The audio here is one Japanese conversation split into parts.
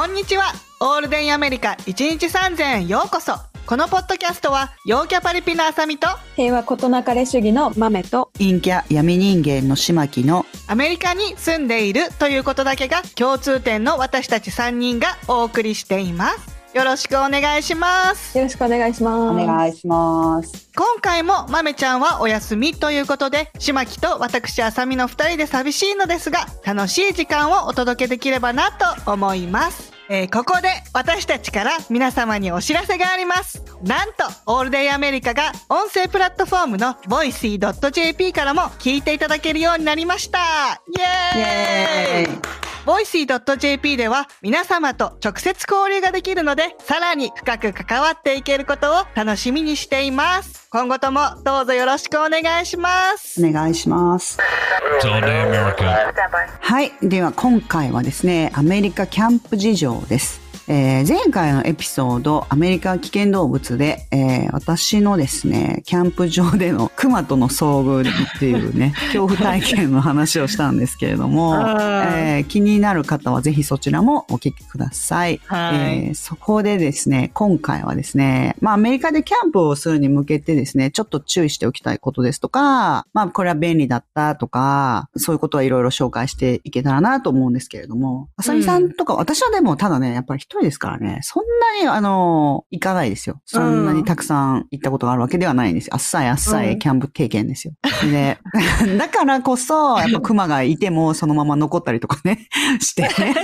こんにちは。オールデンアメリカ1日3000円ようこそ。このポッドキャストは、陽キャパリピのあさみと、平和ことなかれ主義の豆と陰キャ闇人間の島木のアメリカに住んでいるということだけが共通点の私たち3人がお送りしています。よろしくお願いします。よろしくお願いします。お願いします。今回も豆ちゃんはお休みということで、島木と私あさみの2人で寂しいのですが、楽しい時間をお届けできればなと思います。えーここで私たちから皆様にお知らせがあります。なんと、オールデイアメリカが音声プラットフォームの voicy.jp からも聞いていただけるようになりました。イエーイイエーイ voicy.jp では皆様と直接交流ができるので、さらに深く関わっていけることを楽しみにしています。今後ともどうぞよろしくお願いします。お願いします。はい。では今回はですね、アメリカキャンプ事情です。えー前回のエピソード、アメリカ危険動物で、えー私のですね、キャンプ場での熊との遭遇っていうね、恐怖体験の話をしたんですけれども、えー気になる方はぜひそちらもお聞きください。はい。えーそこでですね、今回はですね、まあアメリカでキャンプをするに向けてですね、ちょっと注意しておきたいことですとか、まあこれは便利だったとか、そういうことはいろいろ紹介していけたらなと思うんですけれども、あさみさんとか、私はでもただね、やっぱり一人ですからね、そんなにあの、行かないですよ。そんなにたくさん行ったことがあるわけではないんですよ。あっさいあっさうんいキャンプ経験ですよ。で、だからこそ、やっぱ熊がいてもそのまま残ったりとかね、してね。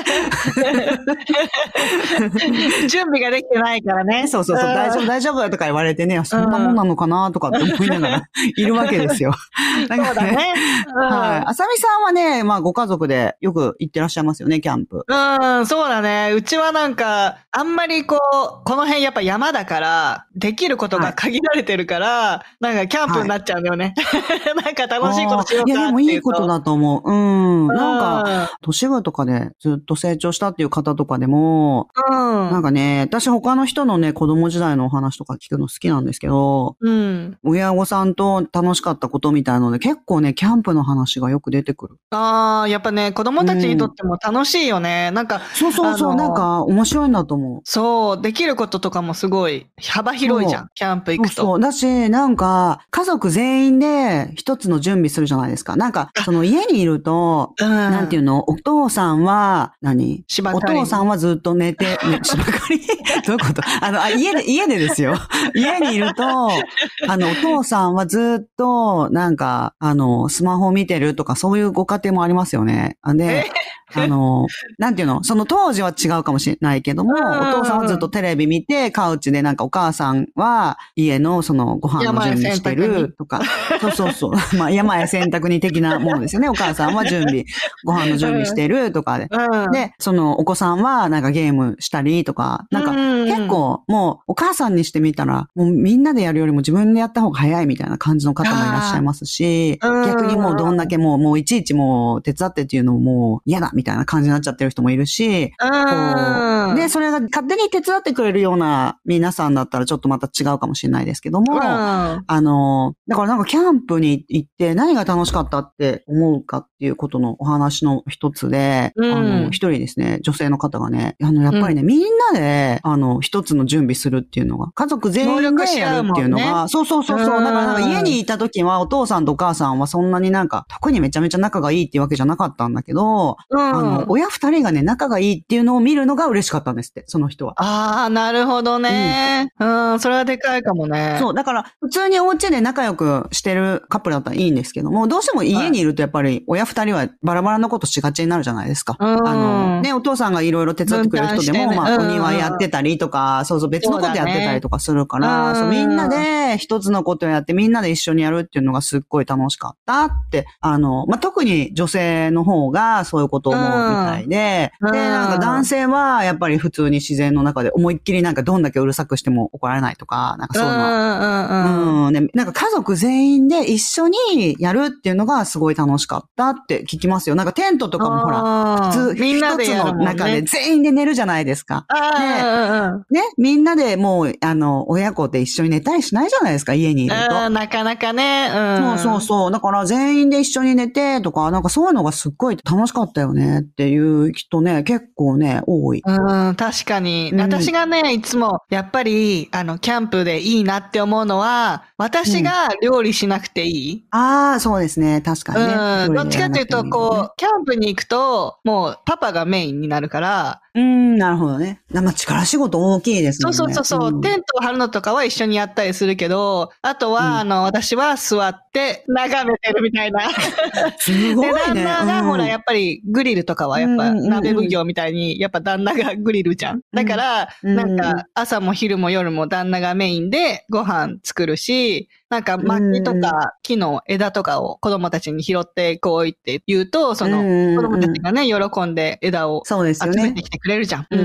準備ができてないからね。そうそうそう、大丈夫、大丈夫とか言われてね、そんなもんなのかなとかって思いながらいるわけですよ。なんそうだね。はい。あさみさんはね、まあご家族でよく行ってらっしゃいますよね、キャンプ。うん、うん、そうだね。うちはなんか、あんまりこう、この辺やっぱ山だから、できることが限られてるから、なんかキャンプになっちゃうんだよね。なんか楽しいことしようかいや、でもいいことだと思う。うん。なんか、か、都市部とかでずっと成長したっていう方とかでも、うん。なんかね、私他の人のね、子供時代のお話とか聞くの好きなんですけど、うん。親御さんと楽しかったことみたいので、結構ね、キャンプの話がよく出てくる。ああ、やっぱね、子供たちにとっても楽しいよね。なんか、そうそうそう、なんか面白いんだと思う。そう、できることとかもすごい幅広いじゃ。んキャンプ行くと。そうそう。だし、なんか、家族全員で一つの準備するじゃないですか。なんか、その家にいると、うん。なんていうの？お父さんは何、お芝刈り父さんはずっと寝て、ね、芝刈り？どういうこと？あの、あ、家で、家でですよ。家にいると、あの、お父さんはずっと、なんか、あの、スマホ見てるとか、そういうご家庭もありますよね。あで、あの、なんていうの？その当時は違うかもしれないけども、お父さんはずっとテレビ見て、カウチでなんかお母さんは家のそのご飯の準備してるとか、そうそうそう。まあ山へ洗濯に的なものですよね。お母さんは準備、ご飯の準備してるとかで。うん。で、そのお子さんはなんかゲームしたりとか、なんかうん結構もうお母さんにしてみたら、もうみんなでやるよりも自分でやった方が早いみたいな感じの方もいらっしゃいますし、逆にもうどんだけもう、もういちいちもう手伝ってっていうのももう嫌だみたいな感じになっちゃってる人もいるし、こう。うん。で、それが勝手に手伝ってくれるような皆さんだったらちょっとまた違うかもしれないですけども、うん。あの、だからなんかキャンプに行って何が楽しかったって思うかっていうことのお話の一つで、うん。あの、一人ですね、女性の方がね、あの、やっぱりね、みんなで、あの、一つの準備するっていうのが、家族全員でやるっていうのが、そうそうそうそう、うんだからなんか家にいた時はお父さんとお母さんはそんなになんか、特にめちゃめちゃ仲がいいっていうわけじゃなかったんだけど、うん。あの、親二人がね、仲がいいっていうのを見るのが嬉しかったんですって、その人は。ああ、なるほどね。うん、それはでかいかもね。そう、だから、普通にお家で仲良くしてるカップルだったらいいんですけども、どうしても家にいるとやっぱり親二人はバラバラなことしがちになるじゃないですか。うんあの、ね、お父さんがいろいろ手伝ってくれる人でも、ねまあ、うんお庭やってたりとか、そうそう、別のことやってたりとかするから、そうだねみんなで一つのことをやってみんなで一緒にやるっていうのがすっごい楽しかったって、あの、まあ、特に女性の方がそういうことを思うみたいで、うんで、なんか男性はやっぱり普通に自然の中で思いっきりなんかどんだけうるさくしても怒られないとか、なんかそういうのはうんうんうん。うん。で、なんか家族全員で一緒にやるっていうのがすごい楽しかったって聞きますよ。なんかテントとかもほら、ら普通、みんなで一つの中で全員で寝るじゃないですか。ああ、ね、みんなでもう、あの、親子で一緒に寝たりしないじゃないですか、家にいる。と。なかなかね。うん。そうそうそう。だから全員で一緒に寝てとか、なんかそういうのがすっごい楽しかったよねっていう人ね、結構ね、多い。うん。うん、確かに。うん私がね、いつも、やっぱり、あの、キャンプでいいなって思うのは、私が料理しなくていい。ああ、そうですね。確かにね。うん。どっちかというと、こう、キャンプに行くと、もう、パパがメインになるから、う。うん、なるほどね。まあ、力仕事大きいですね。そうそうそうそう、んテントを張るのとかは一緒にやったりするけど、あとは、うんあの、私は座って眺めてるみたいな。すごいで、旦ね。那が、うんほら、やっぱりグリルとかは、やっぱ、うんうんうん鍋奉行みたいに、やっぱ旦那がグリルじゃん。だから、うんなんか、朝も昼も夜も旦那がメインでご飯作るし、なんか薪とか木の枝とかを子供たちに拾ってこいって言うと、その、子供たちがね、喜んで枝を集めて。きてくれるじゃん。うんう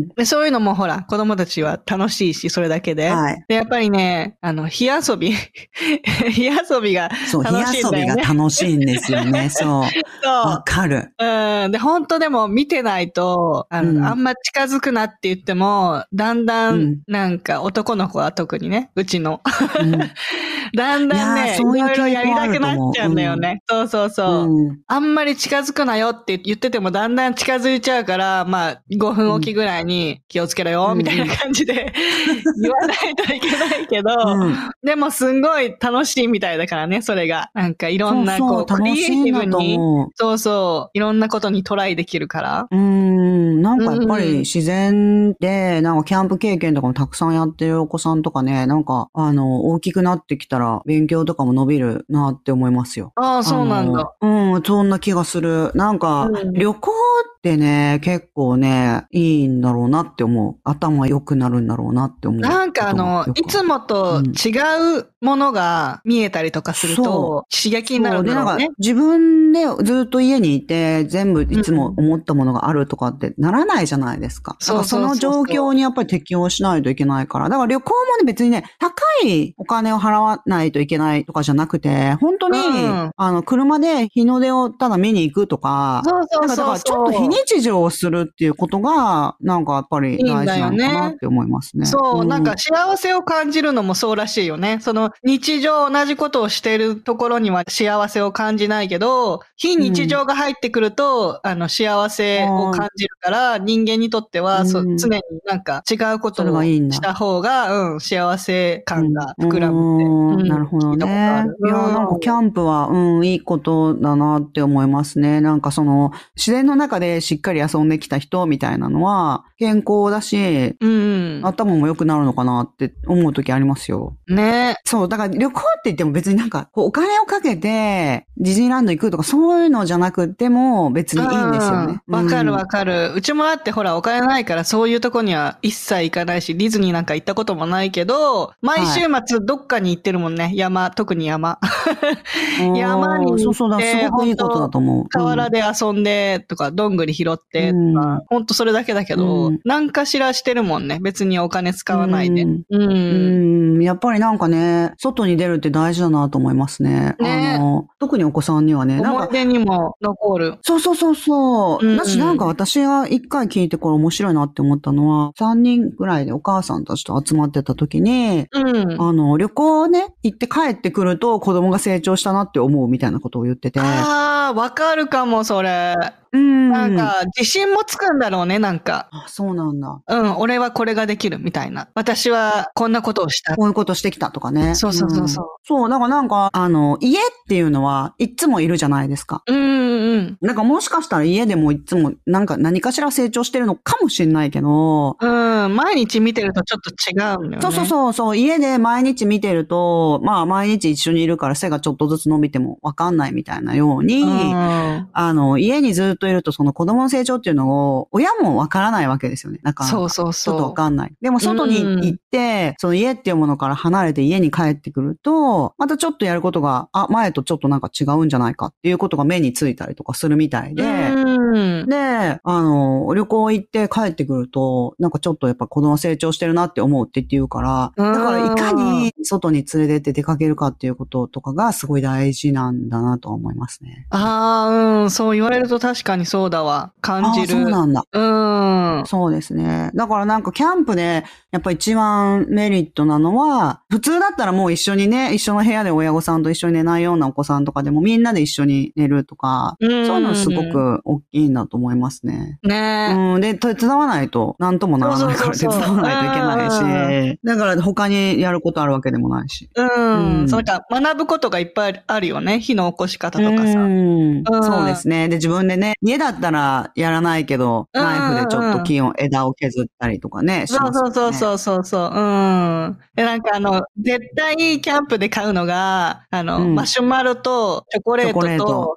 んでそういうのもほら、子供たちは楽しいし、それだけで。はい。で、やっぱりね、あの、火遊び 火遊びがそう、火楽しいん遊びがだよね。楽しいんですよね。そう。わそかる。う。うん。で、本当でも見てないと、あの、うんあんま近づくなって言っても、だんだうんん、なんか男の子は特にね、うちの。うん だんだんね、そういうろいろやりたくなっちゃうんだよ傾向あると思うね。そうそうそう。うんあんまり近づくなよって言っててもだんだん近づいちゃうから、まあ5分おきぐらいに気をつけろよ、うんみたいな感じで 言わないといけないけど、うんでもすんごい楽しいみたいだからね、それが。なんかいろんなこう、そうそうクリエイティブに、そうそう、いろんなことにトライできるから。うーん、なんかやっぱうんり自然で、なんかキャンプ経験とかもたくさんやってるお子さんとかね、なんか、あの、大きくなってきたら勉強とかも伸びるなって思いますよ。ああ、そうなんだ。うん、そんな気がする。なんか、うん旅行ってね、結構ね、いいんだろうなって思う。頭良くなるんだろうなって思う。なんかあの、いつもとうん違うものが見えたりとかするそと、刺激になるんだろうね。自分でずっと家にいて、全部いつも思ったものがあるとかってならないじゃないですか。そうそうそうだからその状況にやっぱり適応しないといけないから。だから旅行もね、別にね、高いお金を払わないといけないとかじゃなくて、本当に、うんあの、車で日の出をただ見に行くとか、そうそうなんかだからそうそう。ちょっと非日常をするっていうことが、なんかやっぱり大事なのかなって思いますね。そう、んなんか幸せを感じるのもそうらしいよね。その日常同じことをしているところには幸せを感じないけど、非日常が入ってくると、あの幸せを感じるから、人間にとっては、そうん常になんか違うことをがいいんだした方が、うん、幸せ感が膨らむって。うんうんなるほどねる。いや、なんかキャンプは、うん、いいことだなって思いますね。なんかその、自然の中でしっかり遊んできた人みたいなのは、健康だし、うん。頭も良くなるのかなって思う時ありますよ。ねそう、だから旅行って言っても別になんか、お金をかけて、ディズニーランド行くとかそういうのじゃなくても別にいいんですよね。うんわかるわかかる。うちもだってほらお金ないからそういうとこには一切行かないし、ディズニーなんか行ったこともないけど、毎週末どっかに行ってるもんね。山、特に山。山に行ってそうそうだ、すごくいいことだと思う。河原で遊んでとか、どんぐり拾ってほんとそれだけだけど、うん何かしらしてるもんね。別にお金使わないで。うんうん。うん、やっぱりなんかね、外に出るって大事だなと思いますね。ねあの、特にお子さんにはね、なんか、思い出にも残る。そうそうそうそう。うんうんだしなんか私が一回聞いてこれ面白いなって思ったのは、三人ぐらいでお母さんたちと集まってた時に、うん。あの、旅行ね、行って帰ってくると子供が成長したなって思うみたいなことを言ってて。ああ、わかるかも、それ。うん。なんか、自信もつくんだろうね、なんか。あ、そうなんだ。うん、俺はこれができるみたいな。私はこんなことをした。こういうことしてきたとかね。そうそうそうそうんそう、だからなんか、あの、家っていうのはいっつもいるじゃないですか。うんうんなんかもしかしたら家でもいつもなんか何かしら成長してるのかもしれないけど、うん。うん、毎日見てるとちょっと違うんだよね。そうそうそうそう、家で毎日見てると、まあ毎日一緒にいるから背がちょっとずつ伸びてもわかんないみたいなように、うん。あの、家にずっといるとその子供の成長っていうのを親もわからないわけですよね。だから、そうそうちょっとそう。わかんない。でも外に行って、その家っていうものから離れて家に帰ってくると、またちょっとやることが、あ、前とちょっとなんか違うんじゃないかっていうことが目についたりとかするみたいで、うん。で、あの、旅行行って帰ってくると、なんかちょっとやっぱ子供成長してるなって思うって言うから、うんだからいかに外に連れてって出かけるかっていうこととかがすごい大事なんだなとは思いますね。ああ、うん。そう言われると確かにそうだわ。感じあそうる。なんだ。うん。そうですね。だからなんかキャンプでやっぱ一番メリットなのは、普通だったらもう一緒にね、一緒の部屋で親御さんと一緒に寝ないようなお子さんとかでもみんなで一緒に寝るとか、うんそういうのすごく大きいいんだと思いますね。ねえ。うん。で、手伝わないと、なんともならないから手伝わないといけないうんし、だから他にやることあるわけでもないし。うん。うんそうか学ぶことがいっぱいあるよね。火の起こし方とかさ。うんうんそうですね。で、自分でね、家だったらやらないけど、うんナイフでちょっと木を、枝を削ったりとかね、しそうそうそうそうそうそう。うん。で、なんかあの、絶対キャンプで買うのが、あの、うんマシュマロとチョコレートとト、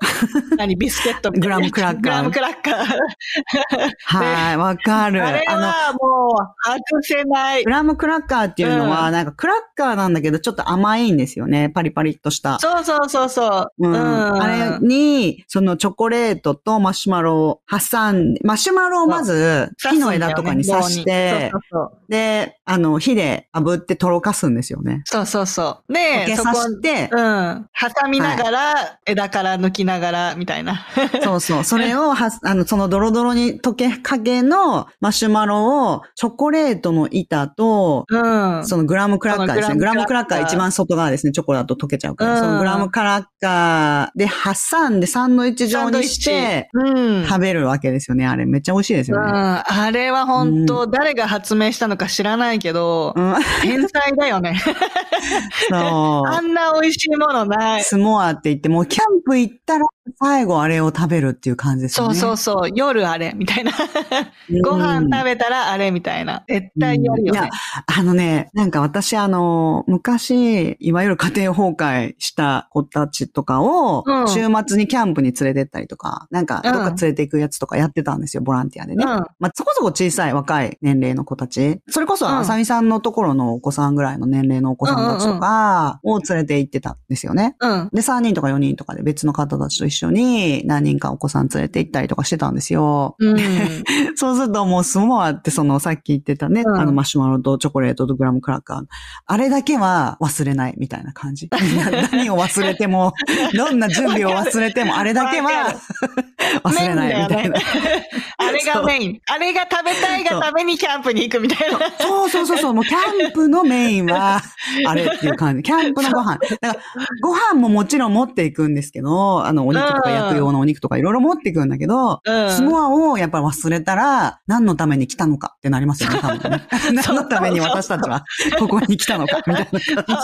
何、ビスケットみたいなグラムクラッカークラッカー。はい、わかる。あれはもう、外せないグ。ラムクラッカーっていうのは、うなんかクラッカーなんだけど、ちょっと甘いんですよね。パリパリっとした。そうそうそうそう。うん。あれに、そのチョコレートとマシュマロを挟んで、マシュマロをまず木の枝とかに刺して、そうそうで、あの、火で炙ってとろかすんですよね。そう。そうそうで、けさそこ、して、うん。挟みながら、枝から抜きながら、みたいな。そうそう。それをは、あの、そのドロドロに溶けかけのマシュマロを、チョコレートの板と、うん。そのグラムクラッカーですね。ググラムクラッカー一番外側ですね。チョコだと溶けちゃうから。うんそのグラムクラッカーで挟んでサンドイッチ状にして、うん。食べるわけですよね。あれめっちゃ美味しいですうん、よね。あれは本当、誰が発明したのか知らないけど、うん。天才だよね。そあう。んな美味しいものない。スモアって言って、もうキャンプ行ったら最後あれを食べるっていう感じですよそうね。そうそう。夜あれ、みたいな。うんご飯食べたらあれ、みたいな。絶対やるよいやね。、あのね、なんか私あの、昔、いわゆる家庭崩壊した子たちとかを、うん週末にキャンプに連れてったりとか、なんか、どっか連れて行くやつとかやってたんですよ、ボランティアでね。うん。まあ、そこそこ小さい若い年齢の子たち。それこそ、うんあさみさんのところのお子さんぐらいの年齢のお子さんたちとかを連れて行ってたんですよね。うん。で、3人とか4人とかで別の方たちと一緒に何人かお子さん連れて行ったりとかしてたんですよ。うん。そうするともうスモアってそのさっき言ってたね、うんあのマシュマロとチョコレートとグラムクラッカー。あれだけは忘れないみたいな感じ。何を忘れても、どんな準備を忘れても、あれだけわは 忘れないみたいな。がメイン。あれが食べたいがためにキャンプに行くみたいな。そうそうそうそう、もうキャンプのメインは、あれっていう感じ。キャンプのご飯。だから、ご飯ももちろん持っていくんですけど、あの、お肉とかうん焼く用のお肉とかいろいろ持っていくんだけど、うんスモアをやっぱり忘れたら、何のために来たのかってなりますよね、多分ね。何のために私たちはここに来たのか、みたいな感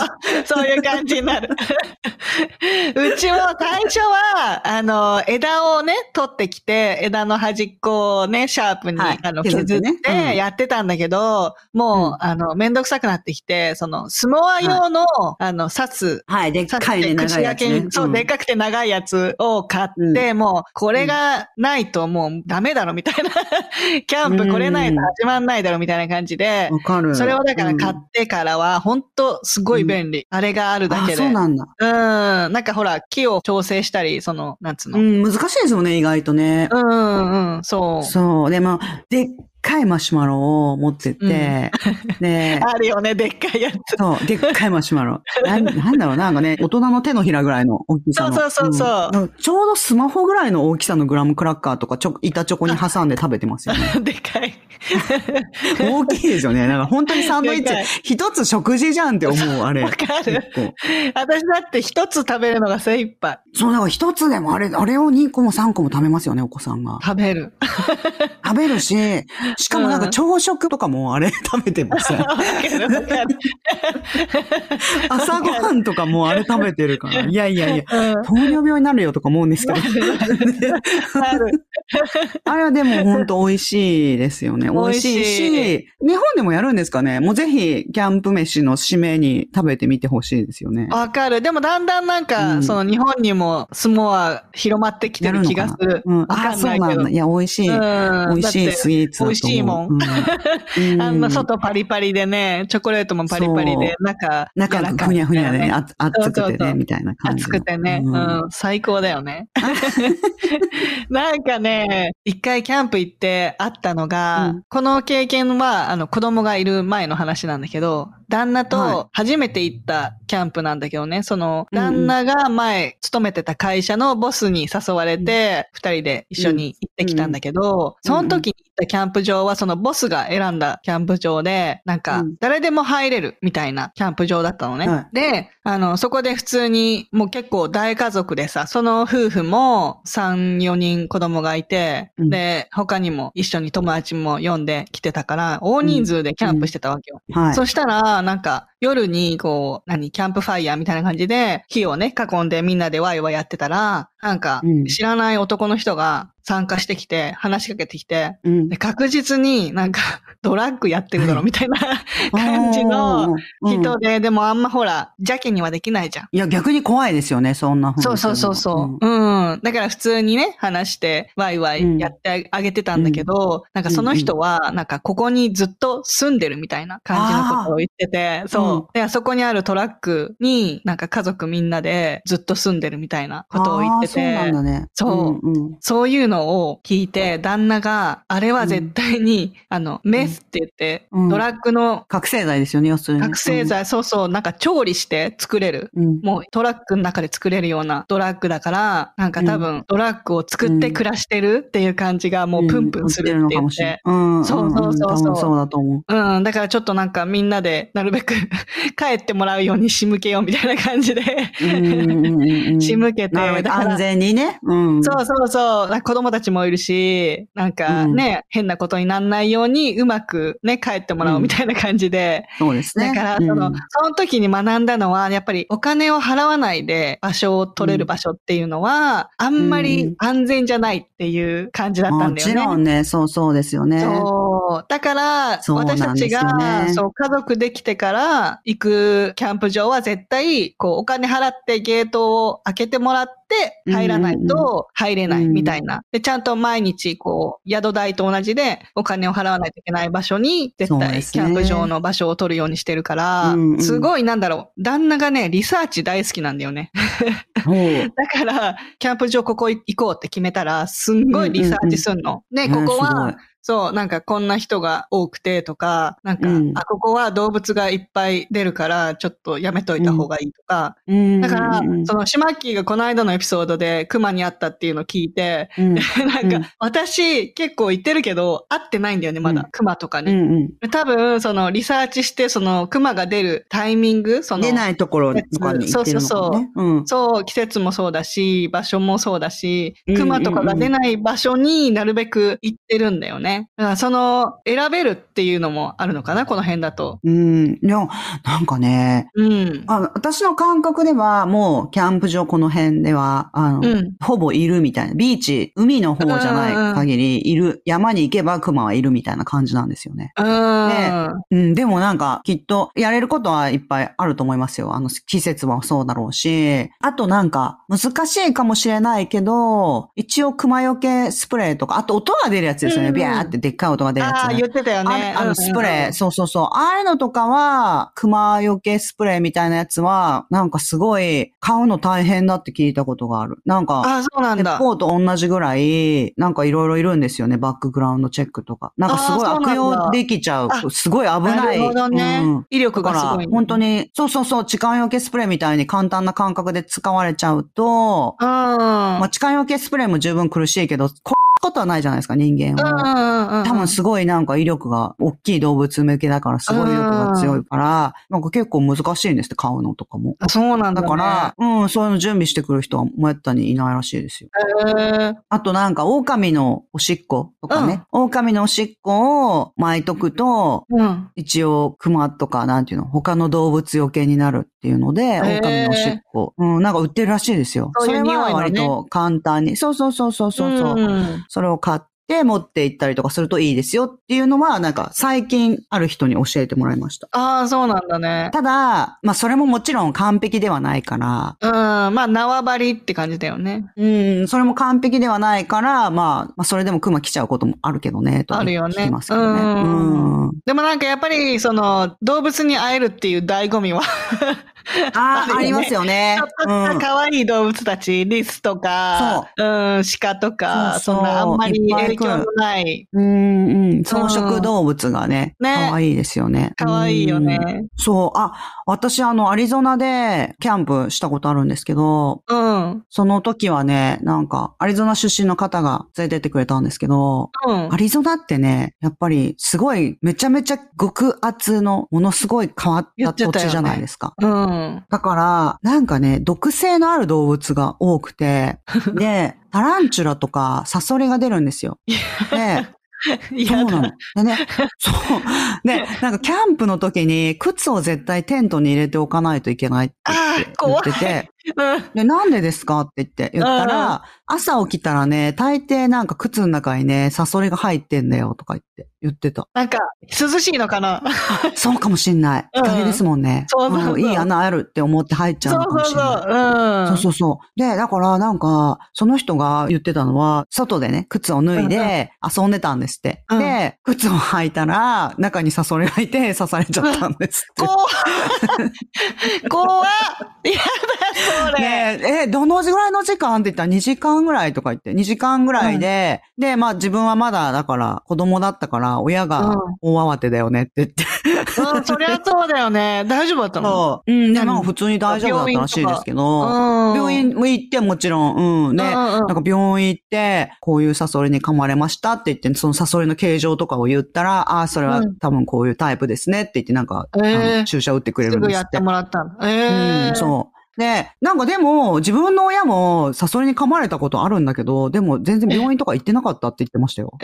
じ。そういう感じになる。うちも最初は、あの、枝をね、取ってきて、枝の端っこをね、シャープに、はいあの削ってやってたんだけど、もう、うんあの、めんどくさくなってきて、その、スモア用の、あの、刺す、はい、でっ刺かいね、長いやつ、ね。そう、んでっかくて長いやつを買って、もう、これがないともうダメだろ、みたいな。キャンプこれないと始まんないだろ、みたいな感じで、わかる。それをだから買うんってからは、本当すごい便利。あれがあるだけあ、で。そうなんだ。うん。なんかほら、木を調整したり、その、なんつうの。うん、難しいですよね、意外とね。うん、うん、そう。そう。でも、でかいマシュマロを持ってって、で、あるよね、でっかいやつ。そう、でっかいマシュマロ。なんなんだろう、なんかね、大人の手のひらぐらいの大きさの。そうそうそうそうんちょうどスマホぐらいの大きさのグラムクラッカーとか、ちょ、板チョコに挟んで食べてますよね。でかい。大きいですよね。なんか本当にサンドイッチ一つ食事じゃんって思う、あれ。わかる私だって一つ食べるのが精一杯。そう、だから一つでもあれ、あれを2個も3個も食べますよね、お子さんが。食べる。食べるし、しかもなんか朝食とかもあれ 食べてます。わかるわかる。朝ごはんとかもあれ食べてるから。いやいやいや、うん。糖尿病になるよとか思うんですけど。あれはでも本当美味しいですよね。美味しいし、日本でもやるんですかね？もうぜひ、キャンプ飯の締めに食べてみてほしいですよね。わかる。でもだんだんなんか、うんその日本にもスモア広まってきてる気がする。うん。あ。そうなんだ。いや、美味しい。うん美味しいスイーツしいもん。うん。うん。あんな外パリパリでね、チョコレートもパリパリで、中、中柔らかい。ふにゃふにゃでね、熱くてね、みたいな感じ熱の。くてね、ううん。ん、最高だよね。なんかね、一回キャンプ行ってあったのが、うん。この経験は、あの、子供がいる前の話なんだけど、旦那はと初めて行ったキャンプなんだけどね、その、うんうん。旦那が前勤めてた会社のボスに誘われて、二人で一緒に行ってきたんだけど、うんその時に行ったキャンプ場はそのボスが選んだキャンプ場で、なんかうん、誰でも入れるみたいなキャンプ場だったのね。はい。で、あの、そこで普通にもう結構大家族でさ、その夫婦も3、4人子供がいて、うん。で、他にも一緒に友達も呼んで来てたから、大人数でキャンプしてたわけよ。はい。そしたら、なんか、夜に、こう、何、キャンプファイヤーみたいな感じで、火をね、囲んでみんなでワイワイやってたら、なんかうん、知らない男の人が参加してきて、話しかけてきて、うん。で確実になんか、ドラッグやってるだろ、みたいな感じのうん。人で、でもあんまほら、邪気にはできないじゃん。いや、逆に怖いですよね、そんなそうそうそうそう。うん。だから普通にね、話して、ワイワイやってあげてたんだけど、なんかその人は、なんかここにずっと住んでるみたいな感じのことを言ってて、そう。で、そこにあるトラックに、なんか家族みんなでずっと住んでるみたいなことを言ってて、そうなんだね。そう。うんうん。そういうのを聞いて、旦那が、あれは絶対に、あの、メスって言って、うんドラッグの覚醒剤ですよね、要するに。覚醒剤、そうそう、なんか調理して作れる。もうトラックの中で作れるようなドラッグだから、なんか多分ドラッグを作って暮らしてるっていう感じがもうプンプンするって言っもしれないて。。うん。そうそうそうそうそうだと思う。うん、だからちょっとなんかみんなでなるべく 帰ってもらうように仕向けようみたいな感じで、仕向けて、安全にね。うん。そうそうそう。子供たちもいるし、なんかね、変なことにならないようにうまくね、帰ってもらおうみたいな感じで。そうですね。だから、その、うんその時に学んだのは、やっぱりお金を払わないで場所を取れる場所っていうのは、あんまり安全じゃないっていう感じだったんもだよね。ちろんね、そうそうですよね。そう。だから、私たちが、ねそう、家族できてから行くキャンプ場は絶対、こう、お金払ってゲートを開けてもらって入らないと入れないみたいな。で、ちゃんと毎日、こう、宿代と同じでお金を払わないといけない場所に、絶対キャンプ場の場所を取るようにしてるからすごい、なんだろう、旦那がね、リサーチ大好きなんだよね。だから、キャンプ場ここ行こうって決めたら、すんごいリサーチすんの。ね、ここは、いそう、なんかこんな人が多くてとか、なんか、うんあ、ここは動物がいっぱい出るから、ちょっとやめといた方がいいとか。うんだからうんうん、その、シマッキーがこの間のエピソードで熊に会ったっていうのを聞いて、うんなんか、うん私結構言ってるけど、会ってないんだよね、まだ。うん熊とかに。うんうん多分、その、リサーチして、その、熊が出るタイミング、その、出ないところとかに行ってるのかもね。うんそう、季節もそうだし、場所もそうだしうん、熊とかが出ない場所になるべく行ってるんだよね。だからその、選べるっていうのもあるのかな、この辺だと。うん。いや、なんかね、うん。あ私の感覚では、もう、キャンプ場この辺では、あの、うんほぼいるみたいな。ビーチ、海の方じゃない限り、いる、山に行けば熊はいるみたいな感じなんですよね。うん。うん、でもなんか、きっと、やれることはいっぱいあると思いますよ。あの、季節はそうだろうし。あとなんか、難しいかもしれないけど、一応熊よけスプレーとか、あと音が出るやつですよね。うんビャーってでっかい音が出るやつ、ね。ああ、言ってたよあね。あの、スプレー、そうそうそう。ああいうのとかは、熊よけスプレーみたいなやつは、なんかすごい、買うの大変だって聞いたことがある。なんか、ああ、そうなんだ。鉄砲と同じぐらい、なんかいろいろいるんですよね。バックグラウンドチェックとか。なんかすごい悪用できちゃう。あすごい危ない。なるほどね。うん威力がすごい、、本当に、そうそうそう、痴漢よけスプレーみたいに簡単な感覚で使われちゃうと、うん。まあ、痴漢よけスプレーも十分苦しいけど、こことはないじゃないですか、人間は。うん。多分すごいなんか威力が大きい動物向けだからすごい威力が強いから、なんか結構難しいんですって、買うのとかも。あそうなんだ、ね。だから、うん、そういうの準備してくる人はめったにいないらしいですよ。あとなんか、狼のおしっことかね。狼のおしっこを巻いとくと、うん。一応、熊とか、なんていうの、他の動物余計になるっていうので、ー狼のおしっこ。うん、なんか売ってるらしいですよ。それは割と簡単に。そうそうそうそうそう。ううんそれを買って持って行ったりとかするといいですよっていうのは、なんか最近ある人に教えてもらいました。ああ、そうなんだね。ただ、まあそれももちろん完璧ではないから、うん。まあ、縄張りって感じだよね。うん、それも完璧ではないから、まあ、まあそれでも熊来ちゃうこともあるけどね、とはあるよね聞きますけどね。うんうんでもなんかやっぱり、その、動物に会えるっていう醍醐味は、ああ、ありますよねちょっ。とした可愛い動物たち、リスとか、うん、鹿とか、そんなあんまり影調のない。うんうん。草食動物がね、ね可愛いですよね。可愛いようん。ね。そう。あ、私あの、アリゾナでキャンプしたことあるんですけど、うん。その時はね、なんか、アリゾナ出身の方が連れてってくれたんですけど、うんア。リゾナってね、やっぱりすごい、めちゃめちゃ極厚の、ものすごい変わった土地じゃないですか。うん。だから、なんかね、毒性のある動物が多くて、で、タランチュラとかサソリが出るんですよ。で、そうなの。でね、そう。で、なんかキャンプの時に靴を絶対テントに入れておかないといけないって言ってて。で、なんでですか？って言って、言ったら、朝起きたらね、大抵なんか靴の中にね、サソリが入ってんだよとか言って、言ってた。なんか、涼しいのかな？そうかもしんない。うん日陰ですもんね。そうそうそうんいい穴あるって思って入っちゃうのかもしれない。そうそうそう。うん。そうそうそう。で、だからなんか、その人が言ってたのは、外でね、靴を脱いで遊んでたんですって。うんで、靴を履いたら、中にサソリがいて刺されちゃったんですって。怖っ怖っやだ。ねえ、え、どのぐらいの時間って言ったら2時間ぐらいとか言って、2時間ぐらいで、で、まあ自分はまだ、だから子供だったから、親が大慌てだよねって言って。うん、そりゃそうだよね。大丈夫だったの？そう。うん、で、何なんか普通に大丈夫だったらしいですけど、うん。病院も行ってもちろん、うん。で、うんうんなんか病院行って、こういうサソリに噛まれましたって言って、そのサソリの形状とかを言ったら、ああ、それはうん多分こういうタイプですねって言って、なんか、えー注射打ってくれすぐやってるんですって。もらったの。ええうん、そう。で、なんかでも、自分の親もサソリに噛まれたことあるんだけど、でも全然病院とか行ってなかったって言ってましたよ。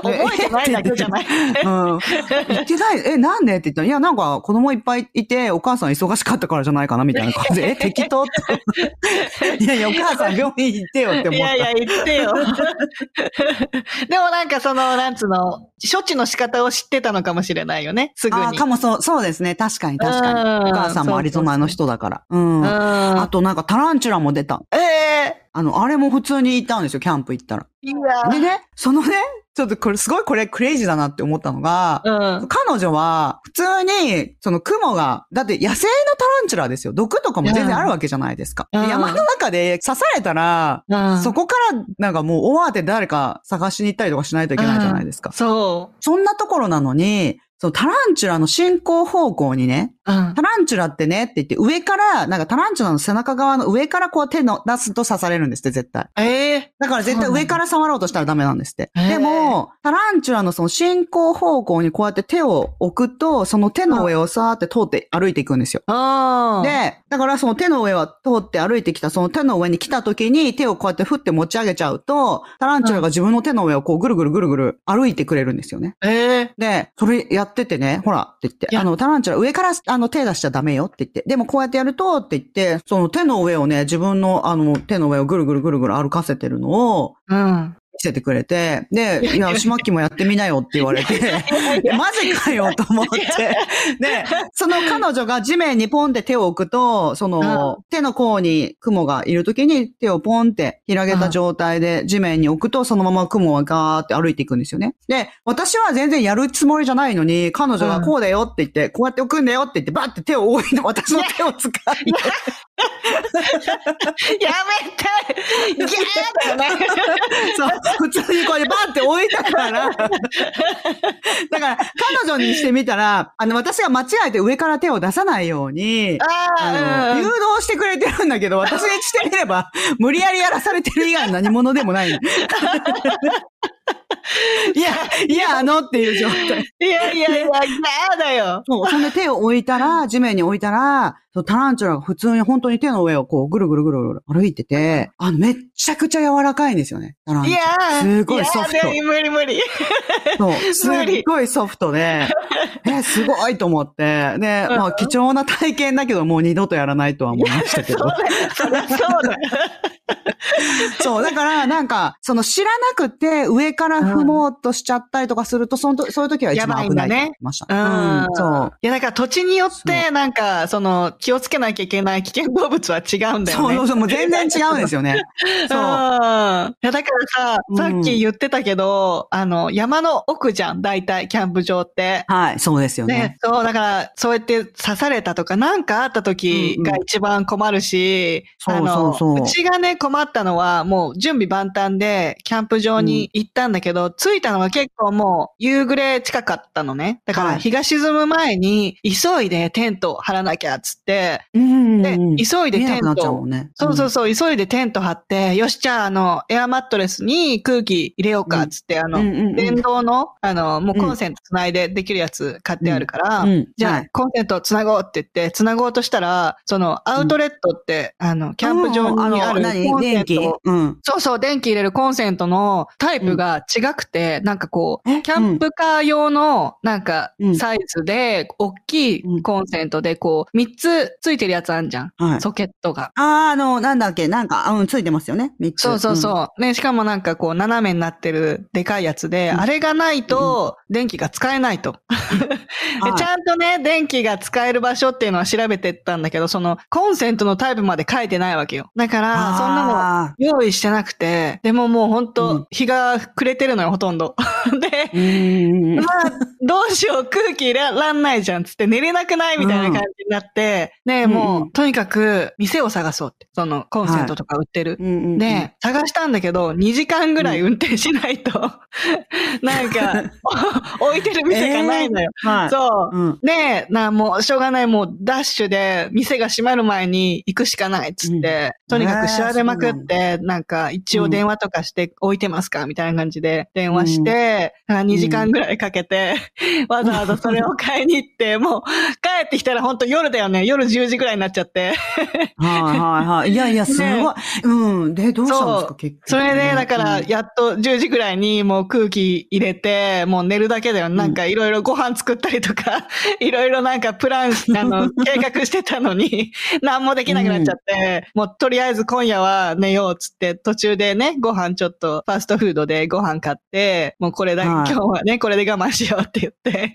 覚えてないだけじゃない。うん。行ってない、え、なんでって言ったら、いや、なんか子供いっぱいいて、お母さん忙しかったからじゃないかなみたいな感じで、え、適当？って。いやいや、お母さん病院行ってよって思った。いやいや、言ってよ。でもなんかその、なんつうの、処置の仕方を知ってたのかもしれないよね。すぐに。ああ、かもそう、そうですね。確かに確かに。うんお母さんもアリゾナの人だから。うん。うん。あとなんかタランチュラも出た。ええあの、あれも普通にいたんですよ、キャンプ行ったら。いやでね、そのね、ちょっとこれすごいこれクレイジーだなって思ったのが、うん。彼女は普通に、その雲が、だって野生のタランチュラですよ。毒とかも全然あるわけじゃないですか。うんで山の中で刺されたら、うんそこからなんかもう大慌てで誰か探しに行ったりとかしないといけないじゃないですか。そそんなところなのに、そのタランチュラの進行方向にね、う。うん。タランチュラってねって言って上から、なんかタランチュラの背中側の上からこう手の出すと刺されるんですって、絶対。ええだから絶対上から触ろうとしたらダメなんですって。でも、タランチュラのその進行方向にこうやって手を置くと、その手の上をさーって通って歩いていくんですよ。うん。で、だからその手の上は通って歩いてきた、その手の上に来た時に手をこうやって振って持ち上げちゃうと、タランチュラが自分の手の上をこうぐるぐるぐるぐる歩いてくれるんですよね。ええで、それやっててね、ほらって言って。あの、タランチュラ上からあの手出しちゃダメよって言って、でもこうやってやるとって言って、その手の上をね、自分のあの手の上をぐるぐるぐるぐる歩かせてるのをうん。見せてくれて、で、いや、しまっきもやってみなよって言われて、マジかよと思って、で、その彼女が地面にポンって手を置くと、その、手の甲に雲がいるときに手をポンって広げた状態で地面に置くと、そのまま雲はガーって歩いていくんですよね。で、私は全然やるつもりじゃないのに、彼女がこうだよって言って、こうやって置くんだよって言って、バッて手を置いて、私の手を掴んで、や めてギャーだよね。そう、普通にこうやってバーって置いたから、だから彼女にしてみたら、あの、私が間違えて上から手を出さないように、あの、誘導してくれてるんだけど、私にしてみれば、無理やりやらされてる以外の何者でもない。いや、いや、あのっていう状態。いやいやいや、ギャーだよ。そう、そんで手を置いたら、地面に置いたら、そうタランチュラが普通に本当に手の上をこう、ぐるぐるぐるぐる歩いてて、あの、めっちゃくちゃ柔らかいんですよね。タランチいュラ。すごいソフトやだよ無理無理。そう、すっごいソフトで、え、すごいと思って、で、まあ貴重な体験だけど、もう二度とやらないとは思いましたけど。そりゃそうだよ。そう、だから、なんか、その知らなくて上から踏もうとしちゃったりとかすると、そのと、そういう時は一番危ないと思いました。うんうん、そう。いや、だから土地によって、なんか、その、気をつけなきゃいけない危険動物は違うんだよね。そうそう もう全然違うんですよね。そう。い。や、だからさ、うんさっき言ってたけど、あの、山の奥じゃん、大体、キャンプ場って。はい、そうですよね。ね、そう、だから、そうやって刺されたとか、なんかあった時が一番困るし、うんうんあの、そうそうそううちがね、困ったのは、もう準備万端で、キャンプ場に行ったんだけど、着いたのは結構もう、夕暮れ近かったのね。だから、はい日が沈む前に、急いでテント張らなきゃ、つって、うんうんでうん、急いでテント。ね。そうそうそう、急いでテント張って、よし、じゃあ、あの、エアマットレスに空気入れようか、つって、あの、電動の、あの、もうコンセントつないでできるやつ買ってあるから、じゃあ、はい。コンセントつなごうって言って、つなごうとしたら、その、アウトレットって、あの、キャンプ場にあるコンセン電気？ト。うん。そうそう、電気入れるコンセントのタイプが違くて、なんかこう、え？キャンプカー用の、なんかう、ん。サイズで、大きいコンセントで、こう、3つついてるやつあんじゃん。はい。ソケットが。あー、あの、なんだっけ、なんか、うん、ついてますよね。三つ。そうそうそう。ね、しかもなんかこう、斜めになってるでかいやつで、うんあれがないと、電気が使えないと。ちゃんとね、電気が使える場所っていうのは調べてったんだけど、その、コンセントのタイプまで書いてないわけよ。だから、そんなのあ用意してなくて、でももう本当、うん日が暮れてるのよ、ほとんど。で、まあ、どうしよう、空気入れらんないじゃん、つって寝れなくないみたいな感じになって、ねもう、うんうんとにかく、店を探そうって。その、コンセントとか売ってる。うんうんうんで、探したんだけど、2時間ぐらい運転しないと、なんか、置いてる店がないのよ。はい。そう。うん。で、な、もう、しょうがない、もう、ダッシュで、店が閉まる前に行くしかないっつって、とにかく調べまくって、なんか、一応電話とかして置いてますか？みたいな感じで電話して、あ2時間ぐらいかけて、わざわざそれを買いに行って、もう、帰ってきたら本当夜だよね。夜10時ぐらいになっちゃって。はいはいはい。いやいや、すごい。うん。で、どうしたんですか、結局。それで、だから、うんやっと10時ぐらいにもう空気入れて、もう寝るだけだよ。なんかいろいろご飯作ったりとか、いろいろなんかプラン、あの、計画してたのに、何もできなくなっちゃって、もうとりあえず今夜は寝ようっつって、途中でね、ご飯ちょっとファストフードでご飯買って、もうこれだ、はい今日はね、これで我慢しようって言って、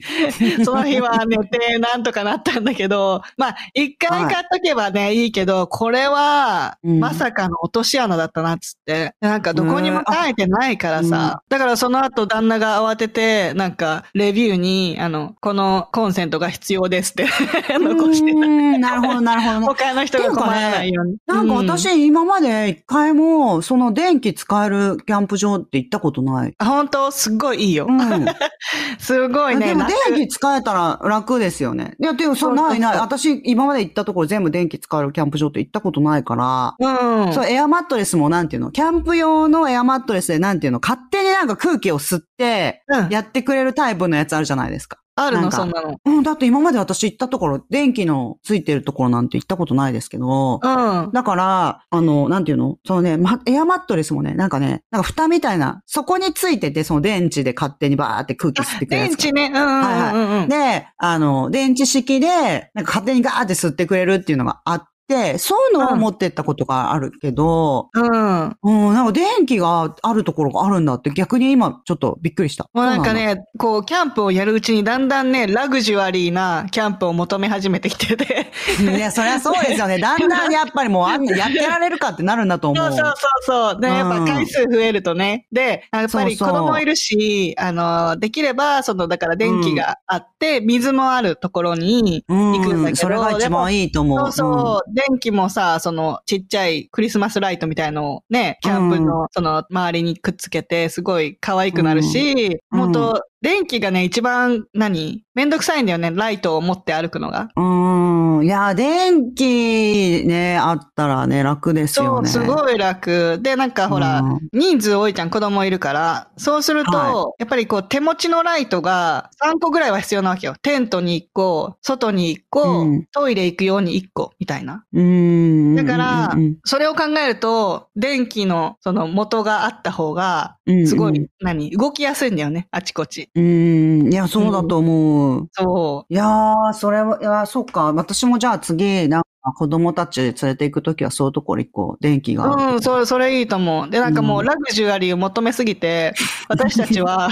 その日は寝てなんとかなったんだけど、まあ、一回買っとけばね、いいけど、これは、うんまさかの落とし穴だったなっつって、なんかどこにも書いてないからうんさ、だからその後旦那が慌てて、なんか、レビューに、あの、このコンセントが必要ですって 残してた。うんなるほど、なるほどね。他の人が困らないように。なんか私、今まで一回も、その電気使えるキャンプ場って行ったことない。あ本当？すっごいいいよ。うん。すごいね。でも楽電気使えたら楽ですよね。いや、でもそう、ないない。私、今まで行ったところ全部電気使えるキャンプ場って行ったことないから、うん。そう、エアマットレスもなんていうのキャンプ用のエアマットレスでなんていうの勝手になんか空気を吸って、うんやってくれるタイプのやつあるじゃないですか。あるの、そんなの。うん、だって今まで私行ったところ、電気のついてるところなんて行ったことないですけど、うん。だから、あの、なんていうの？そのね、ま、エアマットレスもね、なんかね、なんか蓋みたいな、そこについてて、その電池で勝手にバーって空気吸ってくれるやつが。電池ね。うんうんうんうん。で、あの、電池式で、なんか勝手にガーって吸ってくれるっていうのがあって、そういうのを持ってったことがあるけど、うん。うん、なんか電気があるところがあるんだって逆に今ちょっとびっくりした。もうなんか。ね、こう、キャンプをやるうちにだんだんね、ラグジュアリーなキャンプを求め始めてきてて。いや、そりゃそうですよね。だんだんやっぱりもうあんなやってられるかってなるんだと思う。そうそうそうそう。で、やっぱ回数増えるとね。で、やっぱり子供いるし、あの、できれば、その、だから電気があって、水もあるところに行くんだけど、うん、それが一番いいと思う。そうそう、電気もさ、その、ちっちゃいクリスマスライトみたいのをね、キャンプの、その、周りにくっつけて、すごい可愛くなるし、うん。本当電気がね、一番、何？めんどくさいんだよね、ライトを持って歩くのが。うん。いや、電気ね、あったらね、楽ですそう、よね。すごい楽。で、なんかほら、うん人数多いじゃん、子供いるから。そうすると、はやっぱりこう、手持ちのライトが3個ぐらいは必要なわけよ。テントに1個、外に1個、うんトイレ行くように1個、みたいな。うん。だからうん、それを考えると、電気のその元があった方が、うんすごい、うん何？動きやすいんだよね、あちこち。うん。いや、そうだと思う。そいやー、それは、いやー、そっか。私もじゃあ次、なんか、子供たち連れて行くときはそういうところ行こう。電気が。うん、それ、それいいと思う。で、なんかもううんラグジュアリーを求めすぎて、私たちは、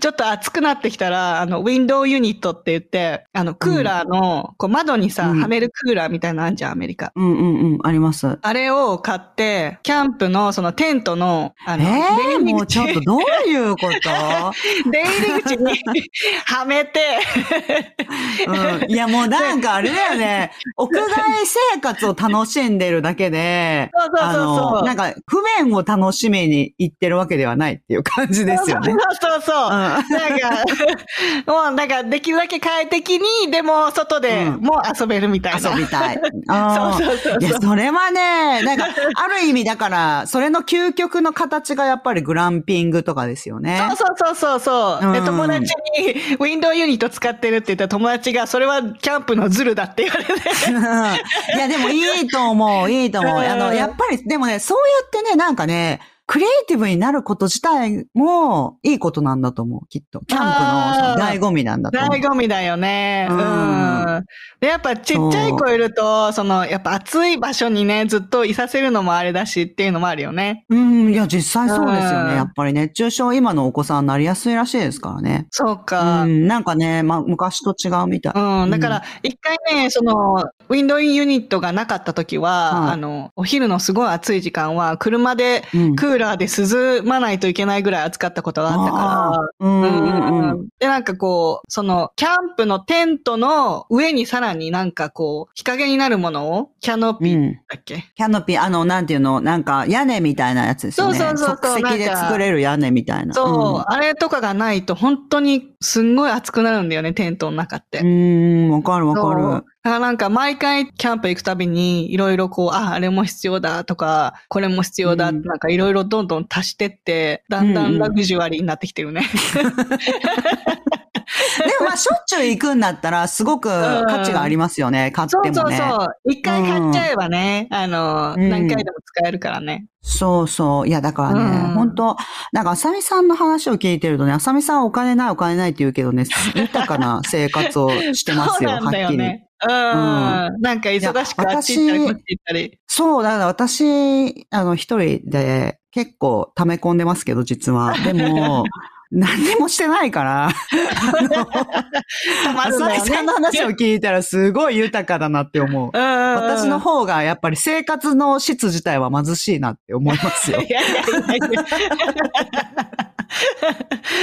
ちょっと暑くなってきたら、あの、ウィンドウユニットって言って、あの、クーラーの、こう、窓にさ、うんはめるクーラーみたいなのあんじゃん、アメリカ。うんうんうん、あります。あれを買って、キャンプの、そのテントの、あの、ええ出入りもうちょっとどういうこと？出入り口に はめて、うん、いやもうなんかあれだよね。屋外生活を楽しんでるだけで、そうそうそうそうあの、なんか不便を楽しみに行ってるわけではないっていう感じですよね。そうそうそう。うんなんか、もうなんかできるだけ快適に、でも外でうんも遊べるみたいな。遊びたい。そうそうそうそういや、それはね、なんか、ある意味だから、それの究極の形がやっぱりグランピングとかですよね。そうそうそうそうそう、で、うん友達にウィンドウユニット使ってるって言ったら友達がそれはキャンプのズルだって言われて。いや、でもいいと思う、いいと思う。うんあの、やっぱり、でもね、そうやってね、なんかね、クリエイティブになること自体もいいことなんだと思う、きっと。キャンプの醍醐味なんだと思う。醍醐味だよね。ううんん。で、やっぱちっちゃい子いると、その、やっぱ暑い場所にね、ずっといさせるのもあれだしっていうのもあるよね。うん、いや、実際そうですようんね。やっぱり熱中症、今のお子さんなりやすいらしいですからね。そうか。うん、なんかね、まあ、昔と違うみたい。うん。だから、一回ね、その、ウィンドウユニットがなかった時は、はいあの、お昼のすごい暑い時間は、車でうんクーラーで涼まないといけないぐらい暑かったことがあったから、うん。うんうん。で、なんかこう、その、キャンプのテントの上にさらになんかこう、日陰になるものを、キャノピーうん。だっけ、キャノピー、あの、なんていうの、なんか屋根みたいなやつですよね。そうそうそうそう。即席で作れる屋根みたいな。そう、あれとかがないと本当にすんごい暑くなるんだよね、テントの中って。うん。うん、わかるわかる。だからなんか毎回キャンプ行くたびにいろいろこう、あ、あれも必要だとか、これも必要だってうんなんかいろいろどんどん足してって、だんだんラグジュアリーになってきてるね。で もまあ、しょっちゅう行くんだったら、すごく価値がありますよね。買ってそもね。うそうそう。一回買っちゃえばね、あの、うん何回でも使えるからね。そうそう。いや、だからね、うん本当なんか、あさみさんの話を聞いてるとね、あさみさんはお金ないお金ないって言うけどね、豊かな生活をしてますよ、はっきり。うん。なんか忙しくいやあっち行ったり私こっち行ったり。そう、だから私、あの、一人で結構溜め込んでますけど、実は。でも、何にもしてないから、たまあさんの話を聞いたらすごい豊かだなって思う。うんうんうん。私の方がやっぱり生活の質自体は貧しいなって思いますよ。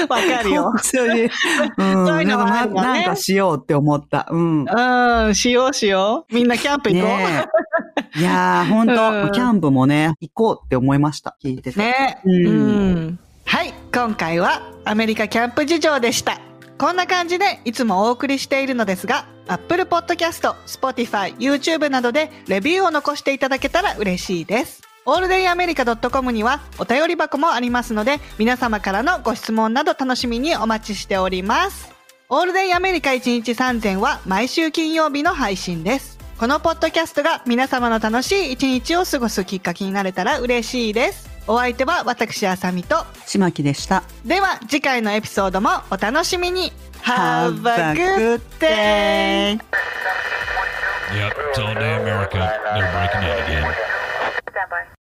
わかるよ。本当に。うん。そういうのはあなんかるわねなんかしようって思った。うん。うん、しようしよう。みんなキャンプ行こう。いやー、本当、うんキャンプもね、行こうって思いました。聞いてて。ね、ううんん。はい、今回はアメリカキャンプ事情でした。こんな感じでいつもお送りしているのですが、Apple Podcast、Spotify、YouTube などでレビューを残していただけたら嬉しいです。オールデイアメリカ .com にはお便り箱もありますので、皆様からのご質問など楽しみにお待ちしております。オールデイアメリカ1日3000は毎週金曜日の配信です。このポッドキャストが皆様の楽しい一日を過ごすきっかけになれたら嬉しいです。お相手は私あさみと、ちまきでした。では次回のエピソードもお楽しみに Have a good day! Yep, it's all day America. They're breaking in again.